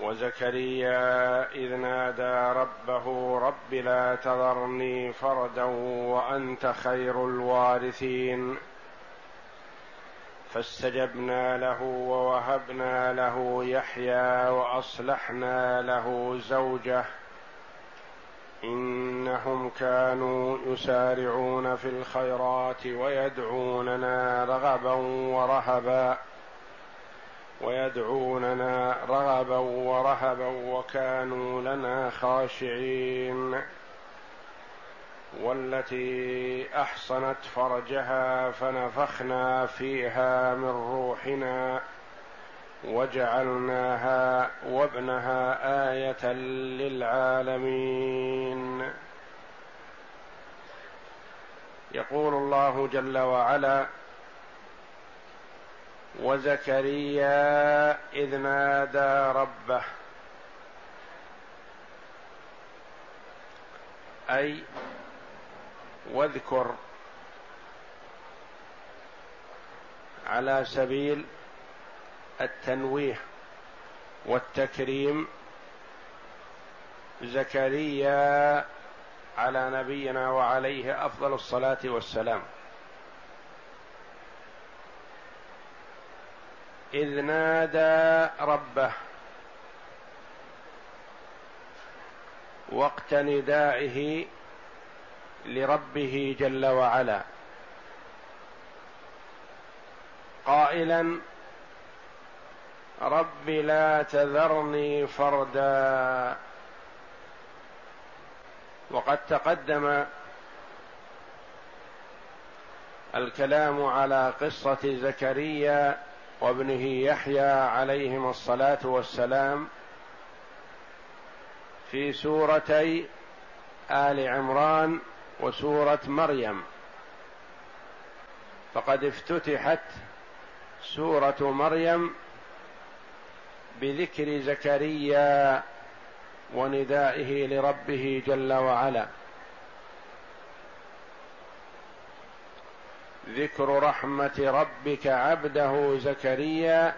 وزكريا إذ نادى ربه رب لا تذرني فردا وأنت خير الوارثين. فاستجبنا له ووهبنا له يحيى وأصلحنا له زوجه. إنهم كانوا يسارعون في الخيرات ويدعوننا رغبا ورهبا. ويدعوننا رغبا ورهبا وكانوا لنا خاشعين. والتي أحصنت فرجها فنفخنا فيها من روحنا وجعلناها وابنها آية للعالمين. يقول الله جل وعلا وزكريا إذ نادى ربه. أي واذكر على سبيل التنويه والتكريم زكريا على نبينا وعليه أفضل الصلاة والسلام. إذ نادى ربه وقت ندائه لربه جل وعلا قائلا رب لا تذرني فردا. وقد تقدم الكلام على قصة زكريا وابنه يحيى عليهما الصلاة والسلام في سورتي آل عمران وسورة مريم. فقد افتتحت سورة مريم بذكر زكريا وندائه لربه جل وعلا. ذكر رحمة ربك عبده زكريا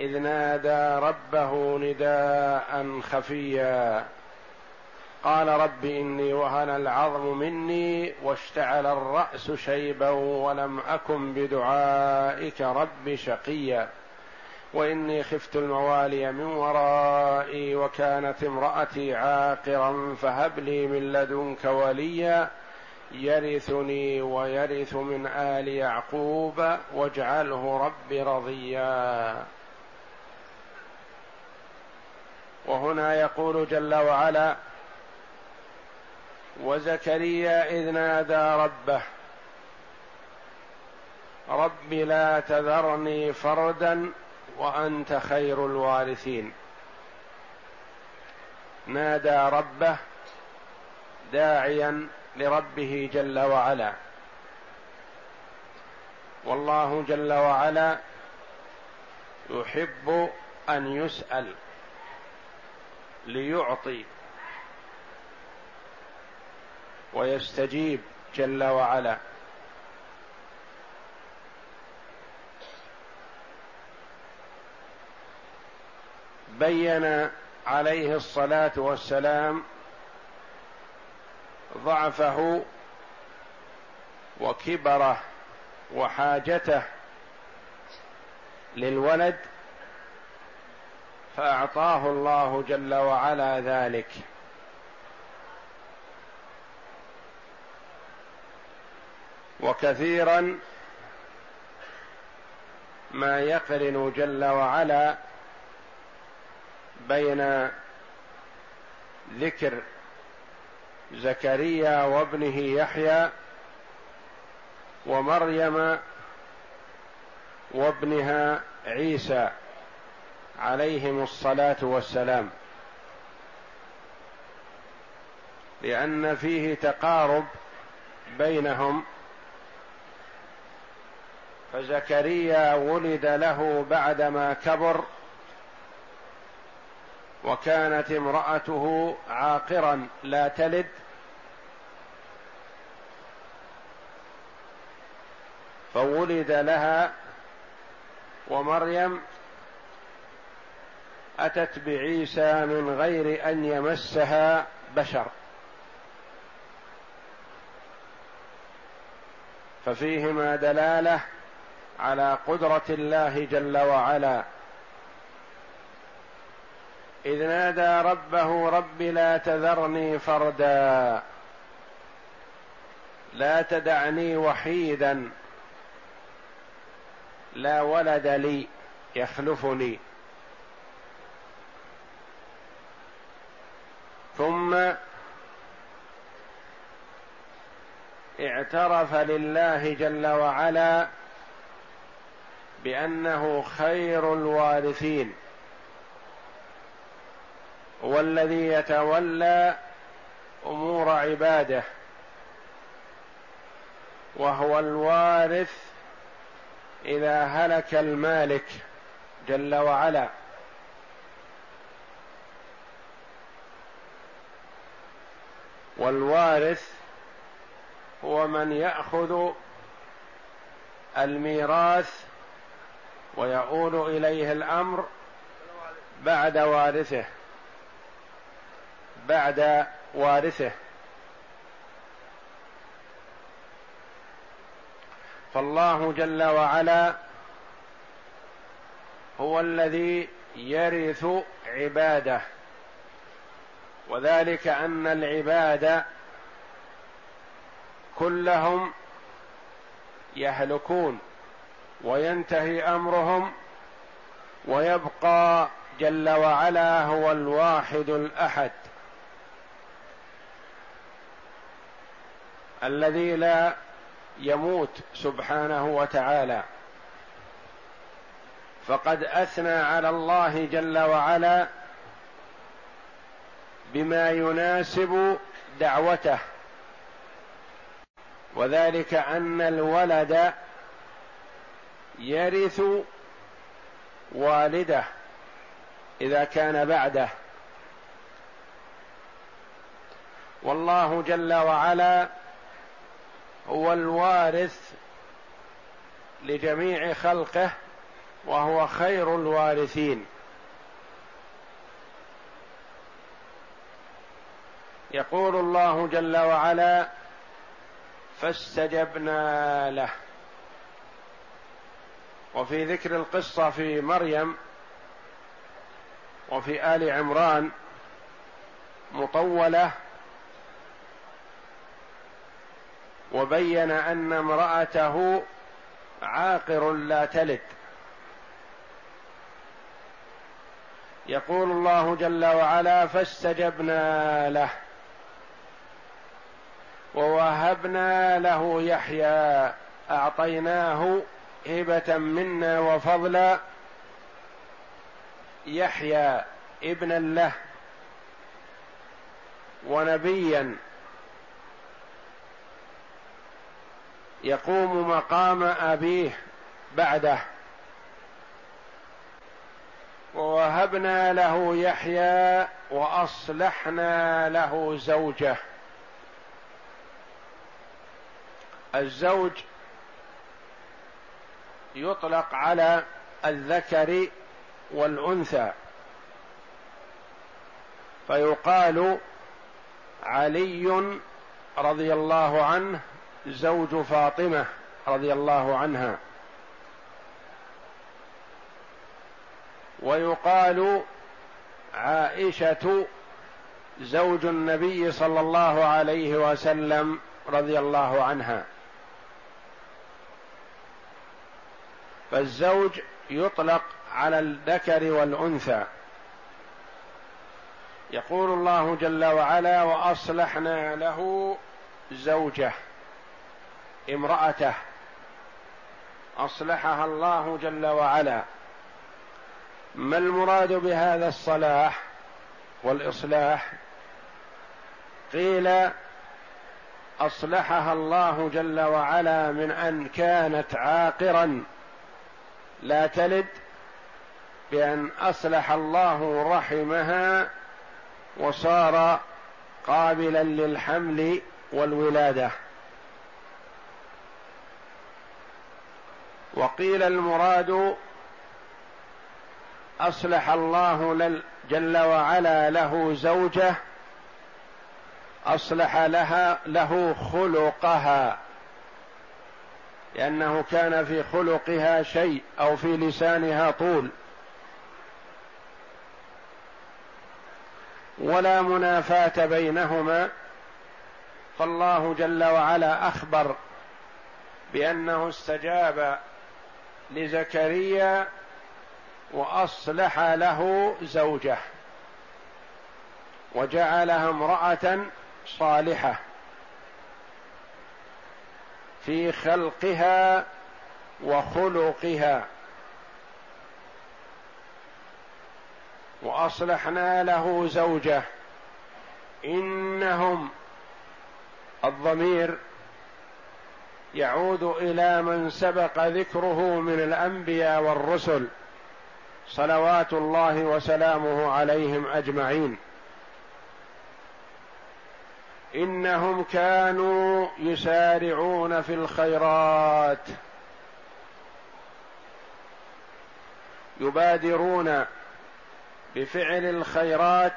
إذ نادى ربه نداء خفيا. قال رب إني وهن العظم مني واشتعل الرأس شيبا ولم أكن بدعائك رب شقيا. وإني خفت الموالي من ورائي وكانت امرأتي عاقرا فهب لي من لدنك وليا. يرثني ويرث من آل يعقوب واجعله رب رضيا. وهنا يقول جل وعلا وزكريا إذ نادى ربه رب لا تذرني فردا وأنت خير الوارثين نادى ربه داعيا لربه جل وعلا. والله جل وعلا يحب أن يسأل ليعطي ويستجيب جل وعلا. بين عليه الصلاة والسلام ضعفه وكبره وحاجته للولد فأعطاه الله جل وعلا ذلك. وكثيرا ما يقرن جل وعلا بين ذكر زكريا وابنه يحيى ومريم وابنها عيسى عليهم الصلاة والسلام. لأن فيه تقارب بينهم. فزكريا ولد له بعدما كبر وكانت امرأته عاقرا لا تلد. فولد لها ومريم أتت بعيسى من غير أن يمسها بشر. ففيهما دلالة على قدرة الله جل وعلا. إذ نادى ربه رب لا تذرني فردا. لا تدعني وحيدا. لا ولد لي يخلفني. ثم اعترف لله جل وعلا بأنه خير الوارثين. والذي يتولى أمور عباده وهو الوارث إذا هلك المالك جل وعلا. والوارث هو من يأخذ الميراث ويؤول إليه الأمر بعد وارثه. بعد وارثه. فالله جل وعلا هو الذي يرث عباده. وذلك أن العباد كلهم يهلكون وينتهي أمرهم ويبقى جل وعلا هو الواحد الأحد. الذي لا يموت سبحانه وتعالى. فقد أثنى على الله جل وعلا بما يناسب دعوته. وذلك أن الولد يرث والده إذا كان بعده. والله جل وعلا هو الوارث لجميع خلقه وهو خير الوارثين. يقول الله جل وعلا فاستجبنا له. وفي ذكر القصة في مريم وفي آل عمران مطولة وبين أن امرأته عاقر لا تلد. يقول الله جل وعلا فاستجبنا له ووهبنا له يحيى أعطيناه هبة منا وفضلا يحيى ابنا له ونبيا يقوم مقام أبيه بعده. ووهبنا له يحيى وأصلحنا له زوجه. الزوج يطلق على الذكر والأنثى. فيقال علي رضي الله عنه زوج فاطمة رضي الله عنها. ويقال عائشة زوج النبي صلى الله عليه وسلم رضي الله عنها. فالزوج يطلق على الذكر والأنثى. يقول الله جل وعلا وأصلحنا له زوجه امرأته أصلحها الله جل وعلا. ما المراد بهذا الصلاح والإصلاح؟ قيل أصلحها الله جل وعلا من أن كانت عاقرا. لا تلد بأن أصلح الله رحمها وصار قابلا للحمل والولادة. وقيل المراد أصلح الله جل وعلا له زوجة أصلح لها له خلقها. لأنه كان في خلقها شيء أو في لسانها طول. ولا منافاة بينهما. فالله جل وعلا أخبر بأنه استجاب لزكريا وأصلح له زوجه وجعلها امرأة صالحة في خلقها وخلقها وأصلحنا له زوجه إنهم الضمير يعود إلى من سبق ذكره من الأنبياء والرسل صلوات الله وسلامه عليهم أجمعين. إنهم كانوا يسارعون في الخيرات. يبادرون بفعل الخيرات.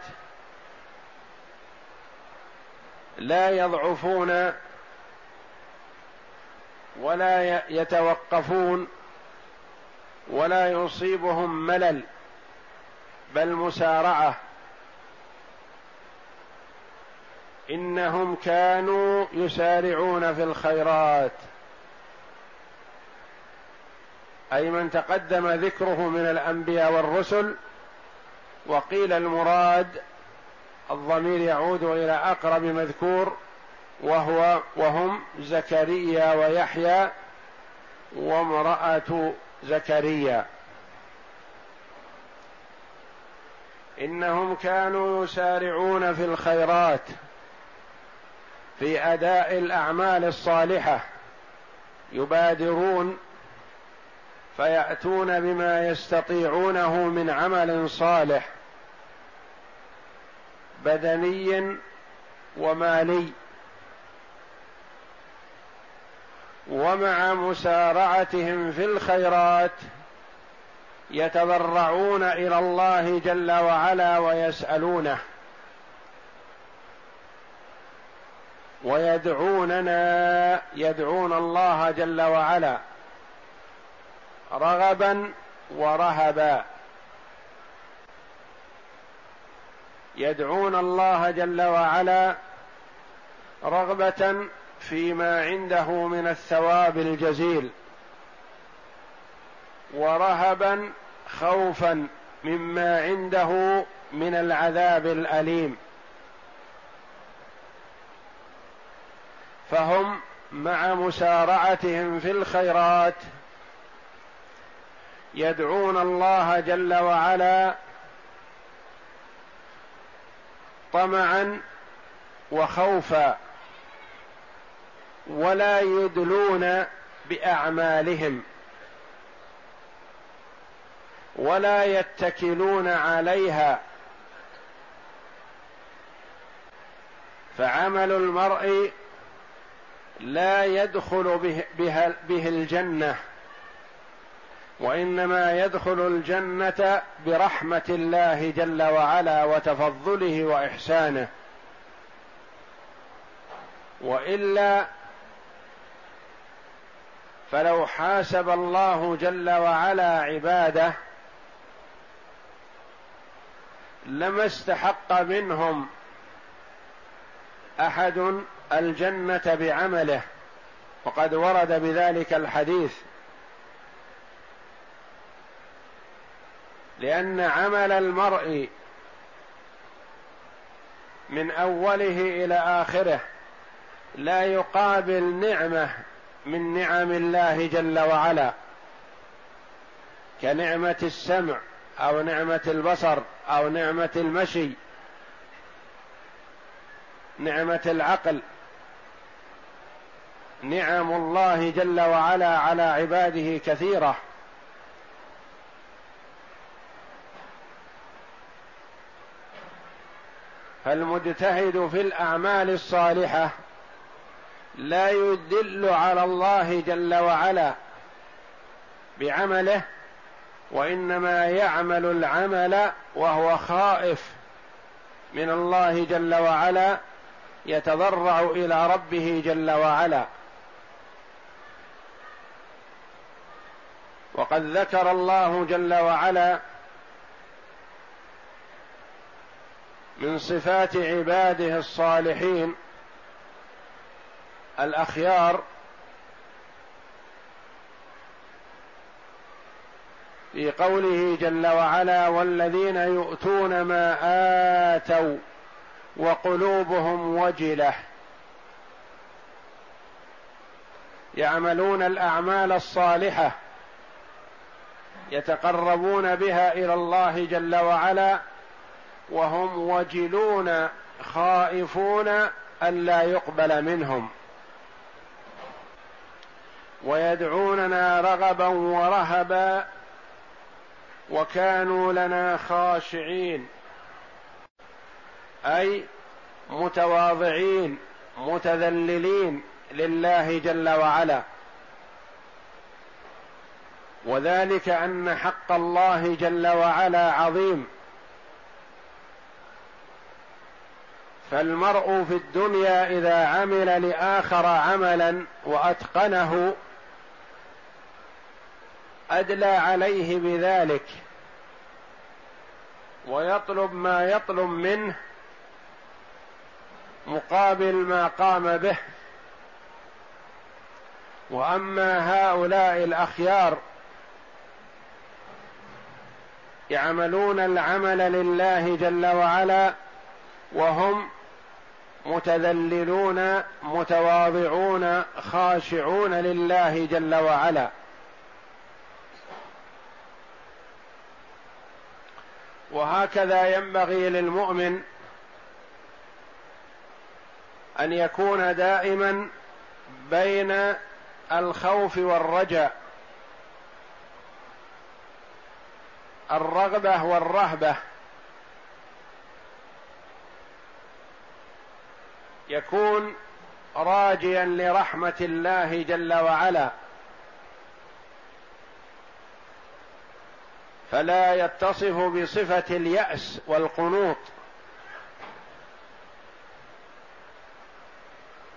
لا يضعفون ولا يتوقفون ولا يصيبهم ملل بل مسارعة. إنهم كانوا يسارعون في الخيرات. أي من تقدم ذكره من الأنبياء والرسل وقيل المراد الضمير يعود إلى أقرب مذكور وهو وهم زكريا ويحيى وامرأة زكريا. إنهم كانوا يسارعون في الخيرات في أداء الأعمال الصالحة. يبادرون فيأتون بما يستطيعونه من عمل صالح بدني ومالي. ومع مسارعتهم في الخيرات يتضرعون إلى الله جل وعلا ويسألونه ويدعوننا يدعون الله جل وعلا رغبا ورهبا. يدعون الله جل وعلا رغبة فيما عنده من الثواب الجزيل. ورهبا خوفا مما عنده من العذاب الأليم. فهم مع مسارعتهم في الخيرات يدعون الله جل وعلا طمعا وخوفا. ولا يدلون بأعمالهم. ولا يتكلون عليها. فعمل المرء لا يدخل به, به, به الجنة. وإنما يدخل الجنة برحمة الله جل وعلا وتفضله وإحسانه. وإلا فلو حاسب الله جل وعلا عباده لما استحق منهم أحد الجنة بعمله وقد ورد بذلك الحديث. لأن عمل المرء من أوله إلى آخره لا يقابل نعمة من نعم الله جل وعلا كنعمة السمع أو نعمة البصر أو نعمة المشي نعمة العقل. نعم الله جل وعلا على عباده كثيرة. فالمجتهد في الأعمال الصالحة لا يدل على الله جل وعلا بعمله وإنما يعمل العمل وهو خائف من الله جل وعلا يتضرع إلى ربه جل وعلا. وقد ذكر الله جل وعلا من صفات عباده الصالحين الأخيار في قوله جل وعلا والذين يؤتون ما آتوا وقلوبهم وجلة يعملون الأعمال الصالحة يتقربون بها إلى الله جل وعلا وهم وجلون خائفون الا يقبل منهم ويدعوننا رغبا ورهبا وكانوا لنا خاشعين. أي متواضعين متذللين لله جل وعلا. وذلك أن حق الله جل وعلا عظيم. فالمرء في الدنيا إذا عمل لآخر عملا وأتقنه أدلى عليه بذلك. ويطلب ما يطلب منه مقابل ما قام به. وأما هؤلاء الأخيار يعملون العمل لله جل وعلا وهم متذللون متواضعون خاشعون لله جل وعلا. وهكذا ينبغي للمؤمن أن يكون دائما بين الخوف والرجاء. الرغبة والرهبة. يكون راجيا لرحمة الله جل وعلا. فلا يتصف بصفة اليأس والقنوط.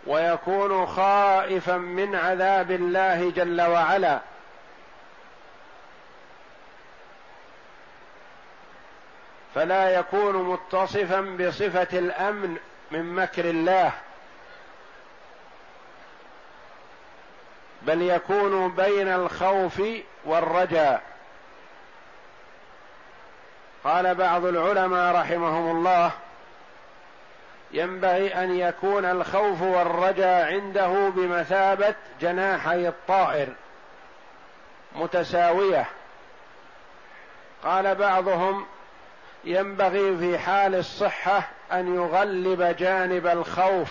ويكون خائفا من عذاب الله جل وعلا. فلا يكون متصفا بصفة الأمن من مكر الله. بل يكون بين الخوف والرجاء. قال بعض العلماء رحمهم الله ينبغي أن يكون الخوف والرجاء عنده بمثابة جناحي الطائر متساوية. قال بعضهم ينبغي في حال الصحة أن يغلب جانب الخوف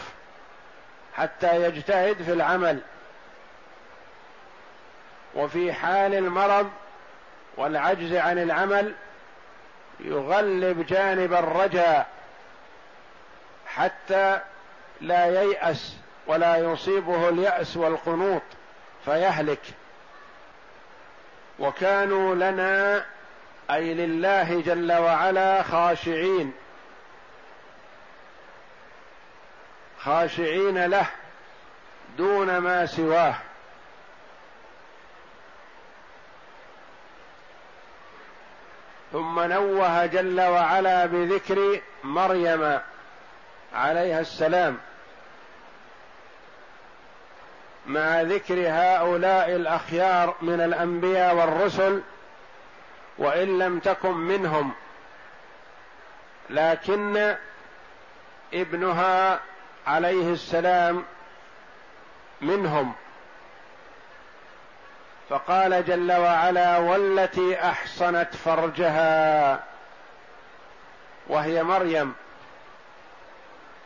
حتى يجتهد في العمل. وفي حال المرض والعجز عن العمل يغلب جانب الرجاء حتى لا ييأس ولا يصيبه اليأس والقنوط فيهلك. وكانوا لنا أي لله جل وعلا خاشعين. خاشعين له دون ما سواه. ثم نوه جل وعلا بذكر مريم عليها السلام مع ذكر هؤلاء الأخيار من الأنبياء والرسل وإن لم تكن منهم. لكن ابنها عليه السلام منهم. فقال جل وعلا والتي أحصنت فرجها وهي مريم.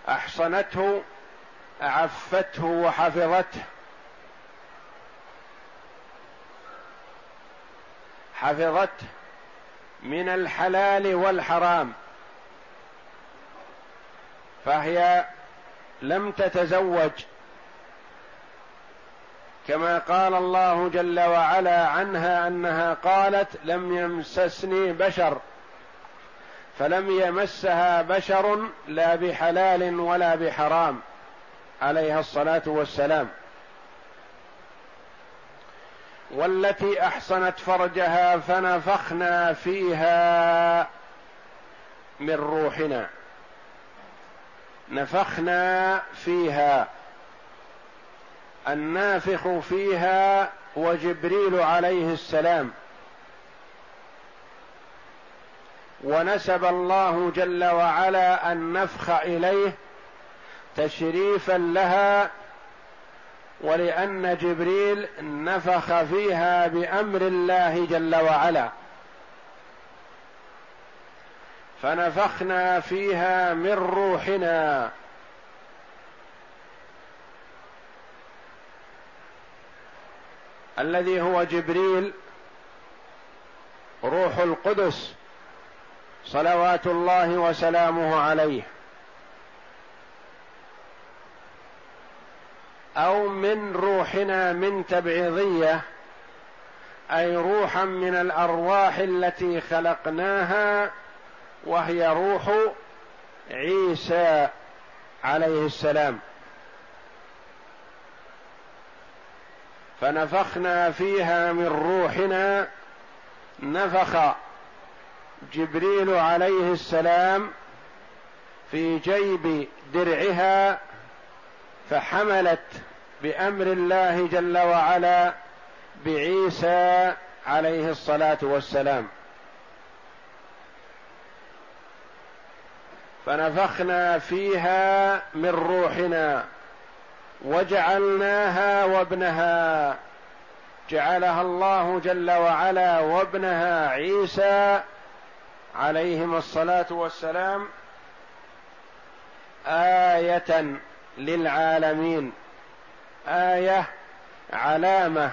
أحصنته عفته وحفظته. حفظته من الحلال والحرام. فهي لم تتزوج. كما قال الله جل وعلا عنها أنها قالت لم يمسسني بشر فلم يمسها بشر لا بحلال ولا بحرام عليها الصلاة والسلام. والتي أحصنت فرجها فنفخنا فيها من روحنا نفخنا فيها النافخ فيها وجبريل عليه السلام. ونسب الله جل وعلا النفخ إليه تشريفا لها ولأن جبريل نفخ فيها بأمر الله جل وعلا. فنفخنا فيها من روحنا. الذي هو جبريل روح القدس صلوات الله وسلامه عليه. أو من روحنا من تبعيضية أي روحا من الأرواح التي خلقناها وهي روح عيسى عليه السلام. فنفخنا فيها من روحنا نفخ جبريل عليه السلام في جيب درعها فحملت بأمر الله جل وعلا بعيسى عليه الصلاة والسلام. فنفخنا فيها من روحنا. وجعلناها وابنها. جعلها الله جل وعلا وابنها عيسى عليهما الصلاة والسلام آية للعالمين. آية علامة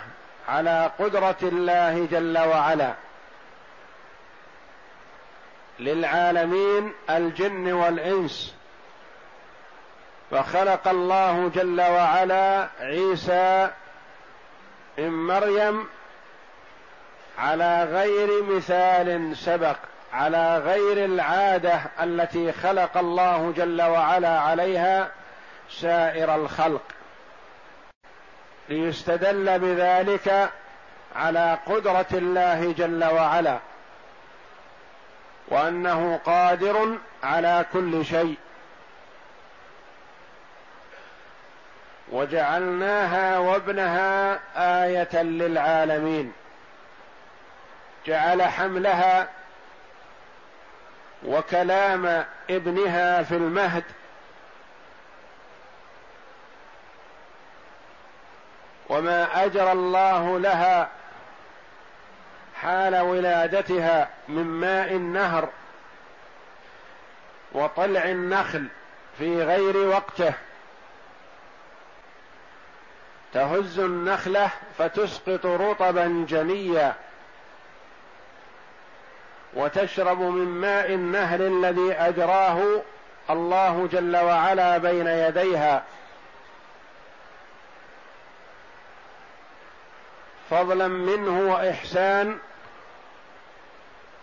على قدرة الله جل وعلا. للعالمين الجن والإنس. فخلق الله جل وعلا عيسى من مريم على غير مثال سبق على غير العادة التي خلق الله جل وعلا عليها سائر الخلق. ليستدل بذلك على قدرة الله جل وعلا وأنه قادر على كل شيء. وجعلناها وابنها آية للعالمين. جعل حملها وكلام ابنها في المهد. وما اجرى الله لها حال ولادتها من ماء النهر وطلع النخل في غير وقته. تهز النخلة فتسقط رطبا جنيا وتشرب من ماء النهر الذي أجراه الله جل وعلا بين يديها. فضلا منه وإحسان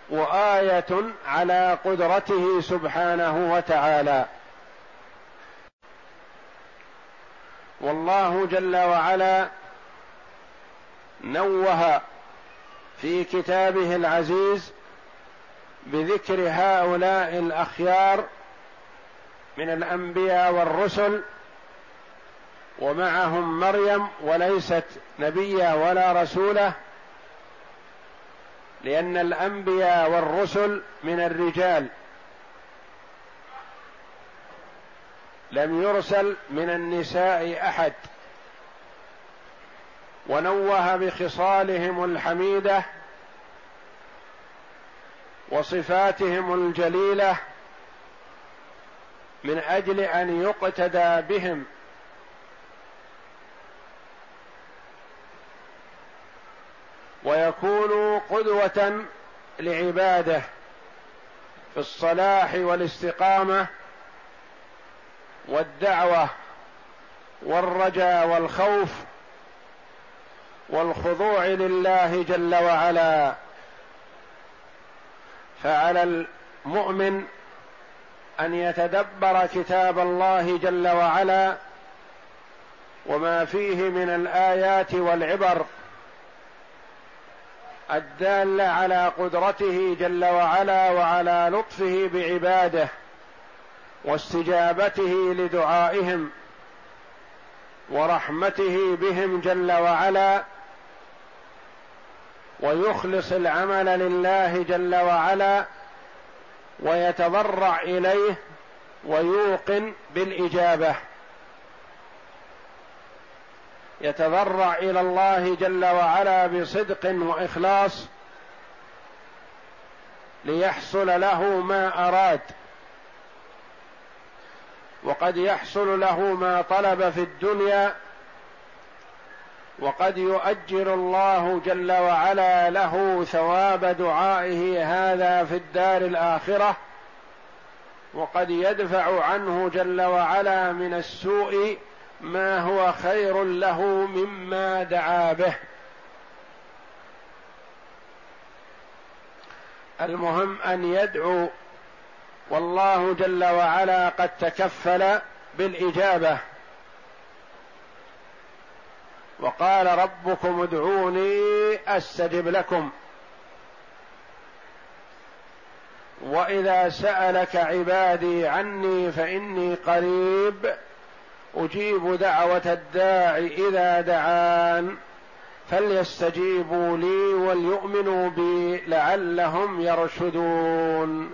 وآية على قدرته سبحانه وتعالى. والله جل وعلا نوه في كتابه العزيز بذكر هؤلاء الأخيار من الأنبياء والرسل ومعهم مريم وليست نبيا ولا رسوله لأن الأنبياء والرسل من الرجال. لم يرسل من النساء أحد. ونوه بخصالهم الحميدة وصفاتهم الجليلة من أجل أن يقتدى بهم. ويكونوا قدوة لعباده في الصلاح والاستقامة والدعوة والرجاء والخوف والخضوع لله جل وعلا. فعلى المؤمن أن يتدبر كتاب الله جل وعلا وما فيه من الآيات والعبر الدالة على قدرته جل وعلا وعلى لطفه بعباده. واستجابته لدعائهم ورحمته بهم جل وعلا ويخلص العمل لله جل وعلا ويتضرع إليه ويوقن بالإجابة. يتضرع إلى الله جل وعلا بصدق وإخلاص ليحصل له ما أراد. وقد يحصل له ما طلب في الدنيا وقد يؤجر الله جل وعلا له ثواب دعائه هذا في الدار الآخرة وقد يدفع عنه جل وعلا من السوء ما هو خير له مما دعا به. المهم أن يدعو والله جل وعلا قد تكفل بالإجابة. وقال ربكم ادعوني أستجب لكم. وإذا سألك عبادي عني فإني قريب أجيب دعوة الداع إذا دعان. فليستجيبوا لي وليؤمنوا بي لعلهم يرشدون.